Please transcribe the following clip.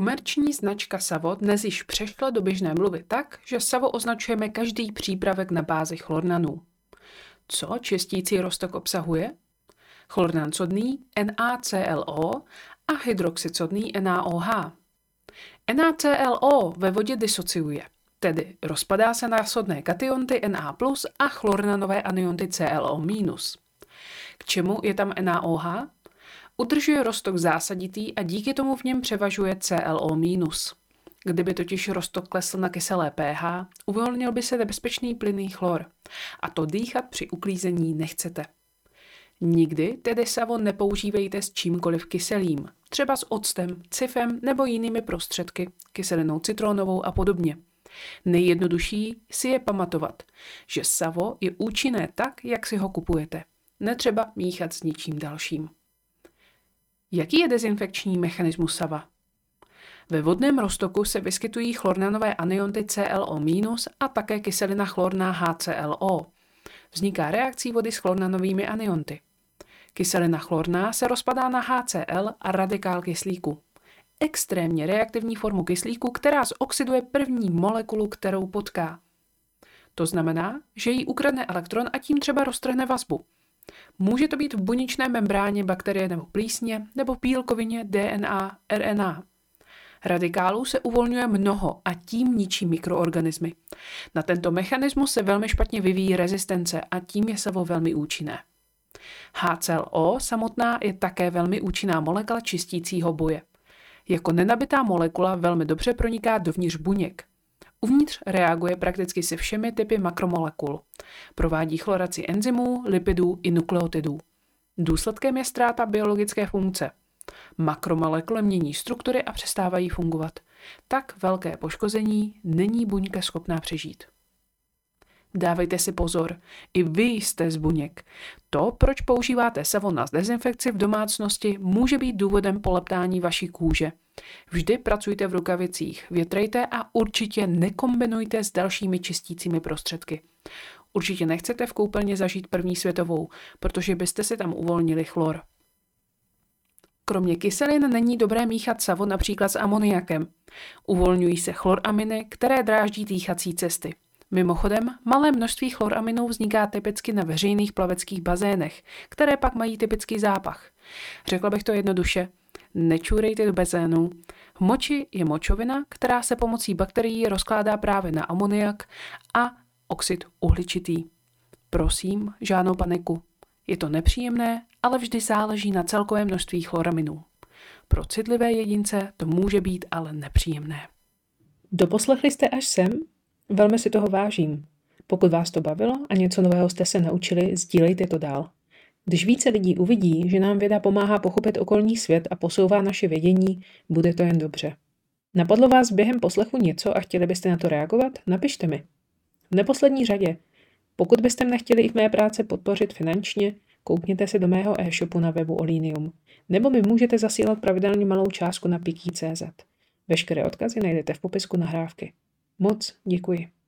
Komerční značka Savo dnes již přešla do běžné mluvy tak, že Savo označujeme každý přípravek na bázi chlornanů. Co čistící roztok obsahuje? Chlornan sodný NaClO a hydroxycodný NaOH. NaClO ve vodě disociuje, tedy rozpadá se na sodné kationty Na a chlornanové anionty ClO-. K čemu je tam NaOH? Udržuje roztok zásaditý a díky tomu v něm převažuje ClO-. Kdyby totiž roztok klesl na kyselé pH, uvolnil by se nebezpečný plynný chlor. A to dýchat při uklízení nechcete. Nikdy tedy savo nepoužívejte s čímkoliv kyselým, třeba s octem, cifem nebo jinými prostředky, kyselinou citronovou a podobně. Nejjednodušší si je pamatovat, že savo je účinné tak, jak si ho kupujete. Netřeba míchat s ničím dalším. Jaký je dezinfekční mechanismus sava? Ve vodném roztoku se vyskytují chlornanové anionty ClO- a také kyselina chlorná HClO. Vzniká reakcí vody s chlornanovými anionty. Kyselina chlorná se rozpadá na HCl a radikál kyslíku. Extrémně reaktivní formu kyslíku, která zoxiduje první molekulu, kterou potká. To znamená, že jí ukradne elektron a tím třeba roztrhne vazbu. Může to být v buněčné membráně bakterie nebo plísně, nebo v bílkovině DNA, RNA. Radikálů se uvolňuje mnoho a tím ničí mikroorganismy. Na tento mechanismus se velmi špatně vyvíjí rezistence a tím je savo velmi účinné. HClO samotná je také velmi účinná molekula čistícího boje. Jako nenabitá molekula velmi dobře proniká dovnitř buněk. Uvnitř reaguje prakticky se všemi typy makromolekul. Provádí chloraci enzymů, lipidů i nukleotidů. Důsledkem je ztráta biologické funkce. Makromolekuly mění struktury a přestávají fungovat. Tak velké poškození není buňka schopná přežít. Dávejte si pozor, i vy jste z buněk. To, proč používáte Savon na dezinfekci v domácnosti, může být důvodem poleptání vaší kůže. Vždy pracujte v rukavicích, větrejte a určitě nekombinujte s dalšími čistícími prostředky. Určitě nechcete v koupelně zažít první světovou, protože byste si tam uvolnili chlor. Kromě kyselin není dobré míchat savo například s amoniakem. Uvolňují se chloraminy, které dráždí dýchací cesty. Mimochodem, malé množství chloraminů vzniká typicky na veřejných plaveckých bazénech, které pak mají typický zápach. Řekla bych to jednoduše, nečůrejte do bazénu. V moči je močovina, která se pomocí bakterií rozkládá právě na amoniak a oxid uhličitý. Prosím, žádnou paniku. Je to nepříjemné, ale vždy záleží na celkovém množství chloraminů. Pro citlivé jedince to může být ale nepříjemné. Doposlechli jste až sem? Velmi si toho vážím. Pokud vás to bavilo a něco nového jste se naučili, sdílejte to dál. Když více lidí uvidí, že nám věda pomáhá pochopit okolní svět a posouvá naše vědění, bude to jen dobře. Napadlo vás během poslechu něco a chtěli byste na to reagovat? Napište mi. V neposlední řadě, pokud byste mne chtěli i v mé práce podpořit finančně, koukněte se do mého e-shopu na webu Olinium, nebo mi můžete zasílat pravidelně malou částku na Piki.cz. Veškeré odkazy najdete v popisku nahrávky. Moc děkuji.